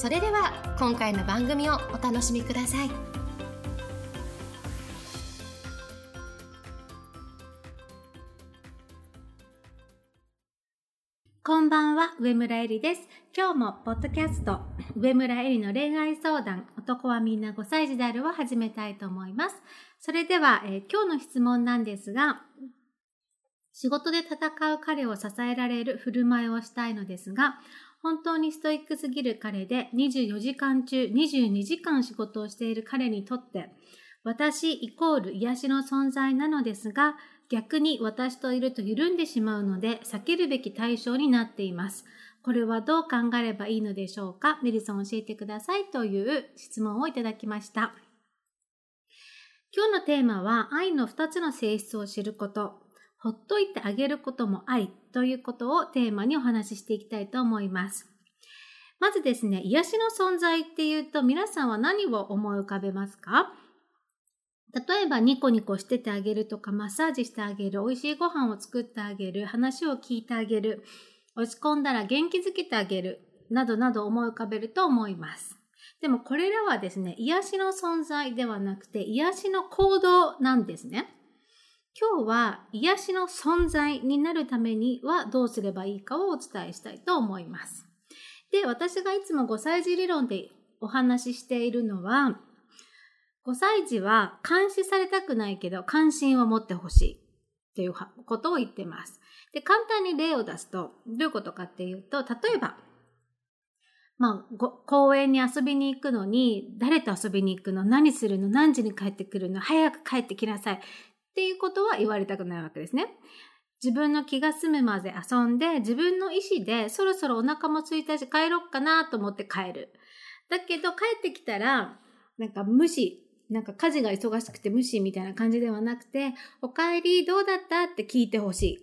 それでは今回の番組をお楽しみくださいこんばんは、上村えりです。今日もポッドキャスト、上村えりの恋愛相談、男はみんな5歳児であるを始めたいと思います。それでは、えー、今日の質問なんですが、仕事で戦う彼を支えられる振る舞いをしたいのですが、本当にストイックすぎる彼で24時間中22時間仕事をしている彼にとって、私イコール癒しの存在なのですが、逆に私といると緩んでしまうので避けるべき対象になっています。これはどう考えればいいのでしょうか？メリソン教えてくださいという質問をいただきました。今日のテーマは愛の2つの性質を知ること、ほっといてあげることも愛ということをテーマにお話ししていきたいと思います。まずですね、癒しの存在っていうと皆さんは何を思い浮かべますか？例えばニコニコしててあげるとかマッサージしてあげる、美味しいご飯を作ってあげる、話を聞いてあげる、落ち込んだら元気づけてあげる、などなど思い浮かべると思います。でもこれらはですね、癒しの存在ではなくて癒しの行動なんですね。今日は癒しの存在になるためにはどうすればいいかをお伝えしたいと思います。で、私がいつも5歳児理論でお話ししているのは、5歳児は監視されたくないけど関心を持ってほしいっていうことを言ってます。で、簡単に例を出すと、どういうことかっていうと、例えば、まあ、公園に遊びに行くのに、誰と遊びに行くの何するの何時に帰ってくるの早く帰ってきなさい。っていうことは言われたくないわけですね。自分の気が済むまで遊んで、自分の意思でそろそろお腹も空いたし帰ろっかなと思って帰る。だけど帰ってきたら、なんか無視なんか家事が忙しくて無視みたいな感じではなくて、お帰りどうだった？って聞いてほしい。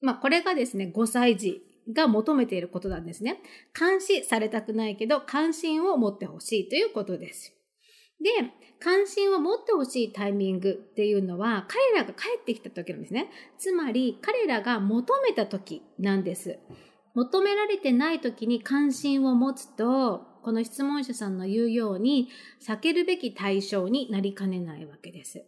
まあこれがですね、5歳児が求めていることなんですね。監視されたくないけど、関心を持ってほしいということです。で、関心を持ってほしいタイミングっていうのは、彼らが帰ってきた時なんですね。つまり、彼らが求めた時なんです。求められてない時に関心を持つと、この質問者さんの言うように避けるべき対象になりかねないわけです。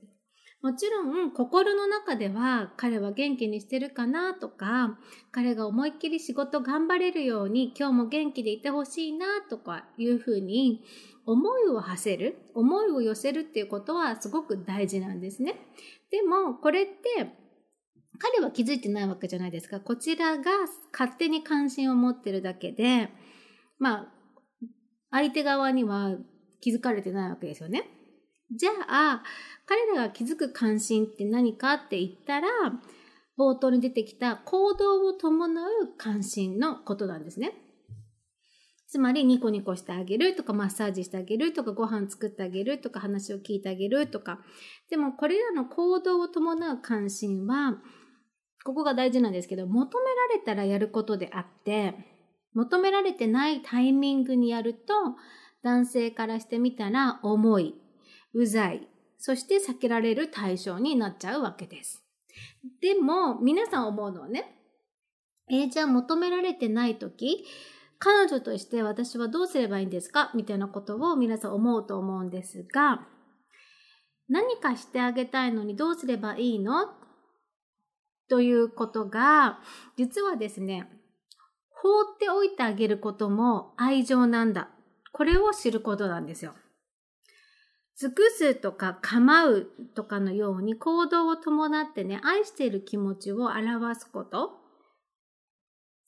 もちろん心の中では彼は元気にしてるかなとか彼が思いっきり仕事頑張れるように今日も元気でいてほしいなとかいうふうに思いを馳せる思いを寄せるっていうことはすごく大事なんですね。でもこれって彼は気づいてないわけじゃないですか。こちらが勝手に関心を持ってるだけでまあ相手側には気づかれてないわけですよね。じゃあ、彼らが気づく関心って何かって言ったら、冒頭に出てきた行動を伴う関心のことなんですね。つまり、ニコニコしてあげるとか、マッサージしてあげるとか、ご飯作ってあげるとか、話を聞いてあげるとか。でも、これらの行動を伴う関心は、ここが大事なんですけど、求められたらやることであって、求められてないタイミングにやると、男性からしてみたら重い、うざい、そして避けられる対象になっちゃうわけです。でも、皆さん思うのはね、えー、じゃあ求められてない時、彼女として私はどうすればいいんですか？みたいなことを皆さん思うと思うんですが、何かしてあげたいのにどうすればいいの？ということが、実はですね、放っておいてあげることも愛情なんだ。これを知ることなんですよ。尽くすとか構うとかのように行動を伴ってね、愛している気持ちを表すこと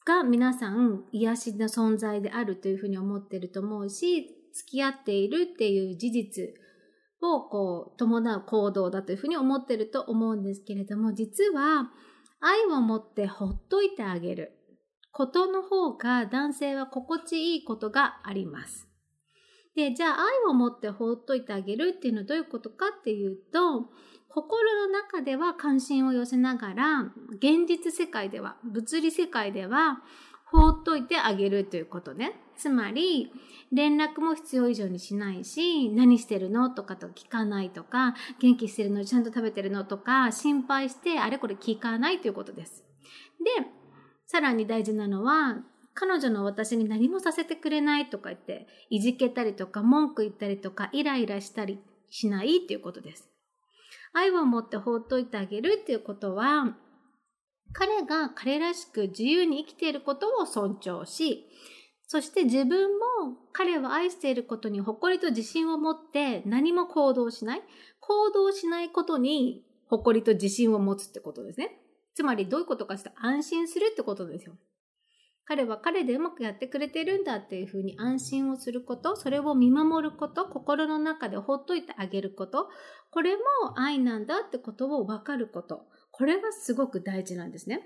が皆さん癒しの存在であるというふうに思ってると思うし、付き合っているっていう事実をこう伴う行動だというふうに思ってると思うんですけれども、実は愛を持ってほっといてあげる。ことの方が男性は心地いいことがあります。で、じゃあ愛を持って放っといてあげるっていうのはどういうことかっていうと、心の中では関心を寄せながら、現実世界では、物理世界では、放っといてあげるということね。つまり、連絡も必要以上にしないし、何してるのとかと聞かないとか、元気してるのちゃんと食べてるのとか、心配してあれこれ聞かないということです。で、さらに大事なのは、彼女の私に何もさせてくれないとか言って、いじけたりとか、文句言ったりとか、イライラしたりしないっていうことです。愛を持って放っといてあげるっていうことは、彼が彼らしく自由に生きていることを尊重し、そして自分も彼を愛していることに誇りと自信を持って何も行動しない。行動しないことに誇りと自信を持つってことですね。つまりどういうことかって安心するってことですよ。彼は彼でうまくやってくれてるんだっていうふうに安心をすること、それを見守ること、心の中で放っといてあげること、これも愛なんだってことを分かること。これがすごく大事なんですね。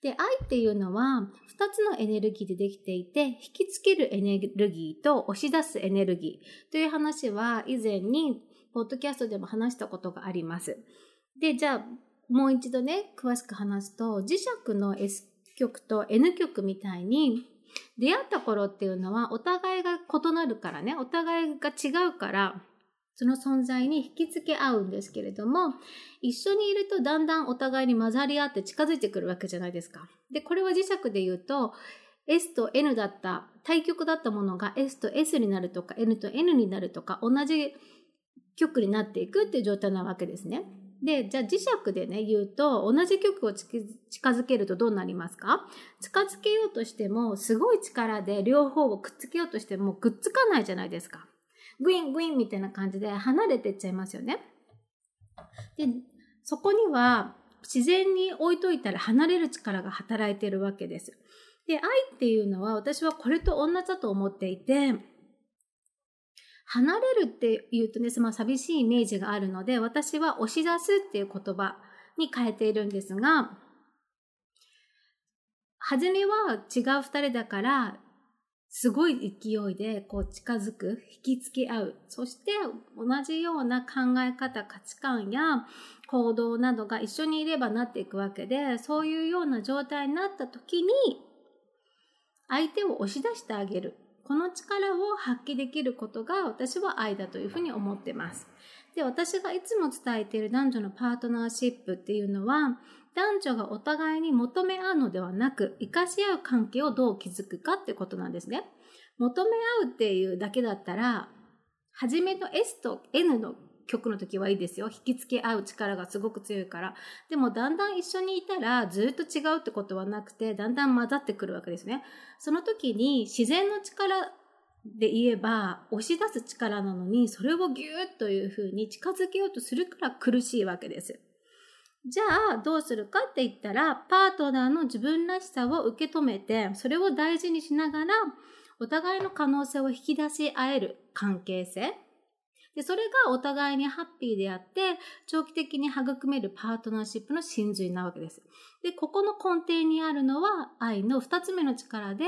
で、愛っていうのは2つのエネルギーでできていて、引きつけるエネルギーと押し出すエネルギーという話は以前にポッドキャストでも話したことがあります。で、じゃあもう一度ね、詳しく話すと、磁石の S 極と N 極みたいに出会った頃っていうのはお互いが異なるからね、お互いが違うから、その存在に引きつけ合うんですけれども、一緒にいるとだんだんお互いに混ざり合って近づいてくるわけじゃないですか。で、これは磁石で言うと、S と N だった、対極だったものが S と S になるとか、N と N になるとか、同じ極になっていくっていう状態なわけですね。で、じゃあ磁石でね、言うと、同じ極を近づけるとどうなりますか？近づけようとしても、すごい力で両方をくっつけようとしてもくっつかないじゃないですか。グイングインみたいな感じで離れてっちゃいますよね。で、そこには自然に置いといたら離れる力が働いているわけです。で、愛っていうのは私はこれと同じだと思っていて、離れるっていうとね、まあ、寂しいイメージがあるので、私は押し出すっていう言葉に変えているんですが、初めは違う二人だからすごい勢いでこう近づく、引きつけ合う。そして同じような考え方、価値観や行動などが一緒にいればなっていくわけで、そういうような状態になった時に、相手を押し出してあげる。この力を発揮できることが私は愛だというふうに思ってます。で、私がいつも伝えている男女のパートナーシップっていうのは、男女がお互いに求め合うのではなく、生かし合う関係をどう築くかってことなんですね。求め合うっていうだけだったら、はじめの S と N の曲の時はいいですよ。引きつけ合う力がすごく強いから。でもだんだん一緒にいたらずっと違うってことはなくて、だんだん混ざってくるわけですね。その時に自然の力で言えば押し出す力なのに、それをギューッというふうに近づけようとするから苦しいわけです。じゃあどうするかって言ったらパートナーの自分らしさを受け止めてそれを大事にしながらお互いの可能性を引き出し合える関係性でそれがお互いにハッピーであって長期的に育めるパートナーシップの真髄なわけです。でここの根底にあるのは愛の2つ目の力で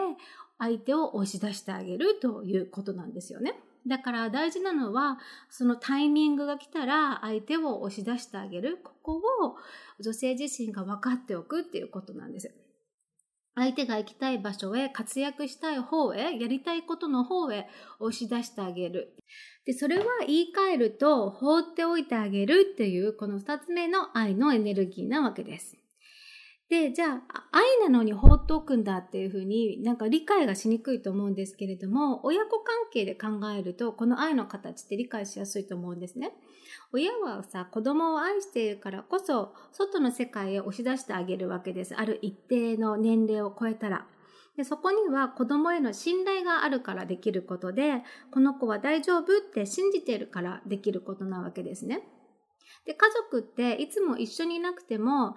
相手を押し出してあげるということなんですよね。だから大事なのは、そのタイミングが来たら相手を押し出してあげる。ここを女性自身が分かっておくっていうことなんです。相手が行きたい場所へ、活躍したい方へ、やりたいことの方へ押し出してあげる。で、それは言い換えると、放っておいてあげるっていう、この二つ目の愛のエネルギーなわけです。で、じゃあ、愛なのに放っておくんだっていうふうになんか理解がしにくいと思うんですけれども、親子関係で考えると、この愛の形って理解しやすいと思うんですね。親はさ、子供を愛しているからこそ、外の世界へ押し出してあげるわけです。ある一定の年齢を超えたら。でそこには子供への信頼があるからできることで、この子は大丈夫って信じているからできることなわけですね。で、家族っていつも一緒にいなくても、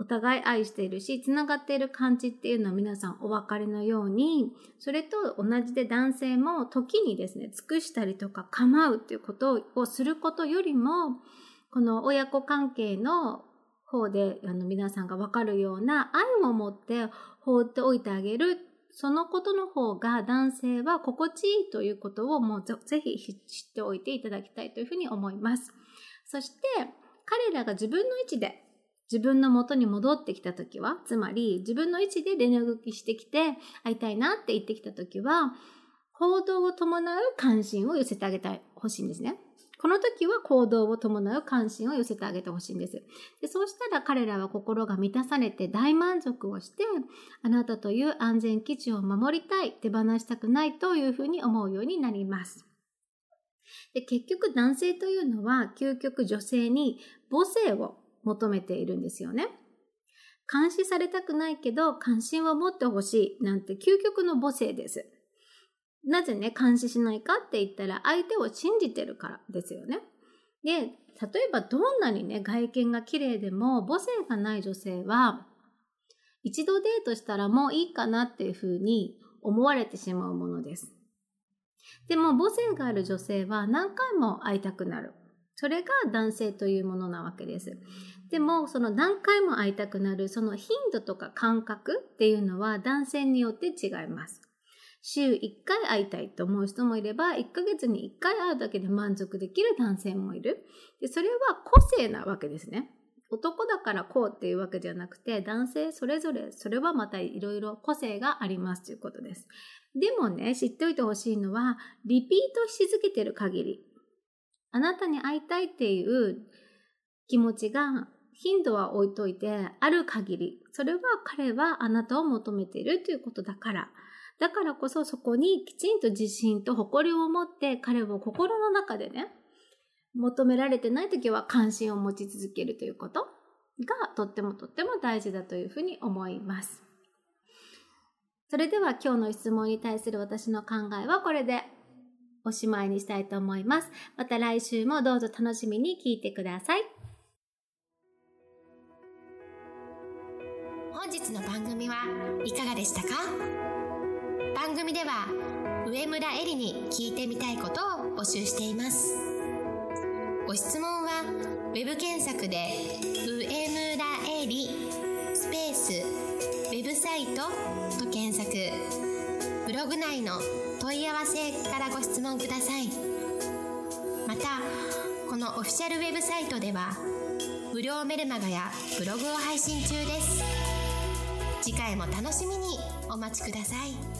お互い愛しているし、つながっている感じっていうのは皆さんお分かりのように、それと同じで男性も時にですね、尽くしたりとか構うっていうことをすることよりも、この親子関係の方であの皆さんが分かるような愛を持って放っておいてあげるそのことの方が男性は心地いいということをもうぜひ知っておいていただきたいというふうに思います。そして彼らが自分の位置で自分の元に戻ってきた時は、つまり自分の位置で連絡してきて会いたいなって言ってきた時は、行動を伴う関心を寄せてあげたい、欲しいんですね。この時は行動を伴う関心を寄せてあげてほしいんです。でそうしたら彼らは心が満たされて大満足をして、あなたという安全基地を守りたい、手放したくないというふうに思うようになります。で結局男性というのは究極女性に母性を求めているんですよね。監視されたくないけど関心を持ってほしいなんて究極の母性です。なぜね、監視しないかって言ったら相手を信じてるからですよね。で、例えばどんなにね、外見が綺麗でも母性がない女性は一度デートしたらもういいかなっていうふうに思われてしまうものです。でも母性がある女性は何回も会いたくなる。それが男性というものなわけです。でも、その何回も会いたくなる、その頻度とか感覚っていうのは男性によって違います。週1回会いたいと思う人もいれば、1ヶ月に1回会うだけで満足できる男性もいる。でそれは個性なわけですね。男だからこうっていうわけじゃなくて、男性それぞれ、それはまたいろいろ個性がありますということです。でもね、知っておいてほしいのは、リピートし続けてる限り、あなたに会いたいっていう気持ちが頻度は置いといてある限り、それは彼はあなたを求めているということだから。だからこそそこにきちんと自信と誇りを持って彼を心の中でね、求められてない時は関心を持ち続けるということがとってもとっても大事だというふうに思います。それでは今日の質問に対する私の考えはこれでおしまいにしたいと思います。また来週もどうぞ楽しみに聞いてください。本日の番組はいかがでしたか？番組では上村えりに聞いてみたいことを募集しています。ご質問は web 検索で上村えりスペースウェブサイトと検索ブログ内の問い合わせからご質問くださいまたこのオフィシャルウェブサイトでは無料メルマガやブログを配信中です次回も楽しみにお待ちください。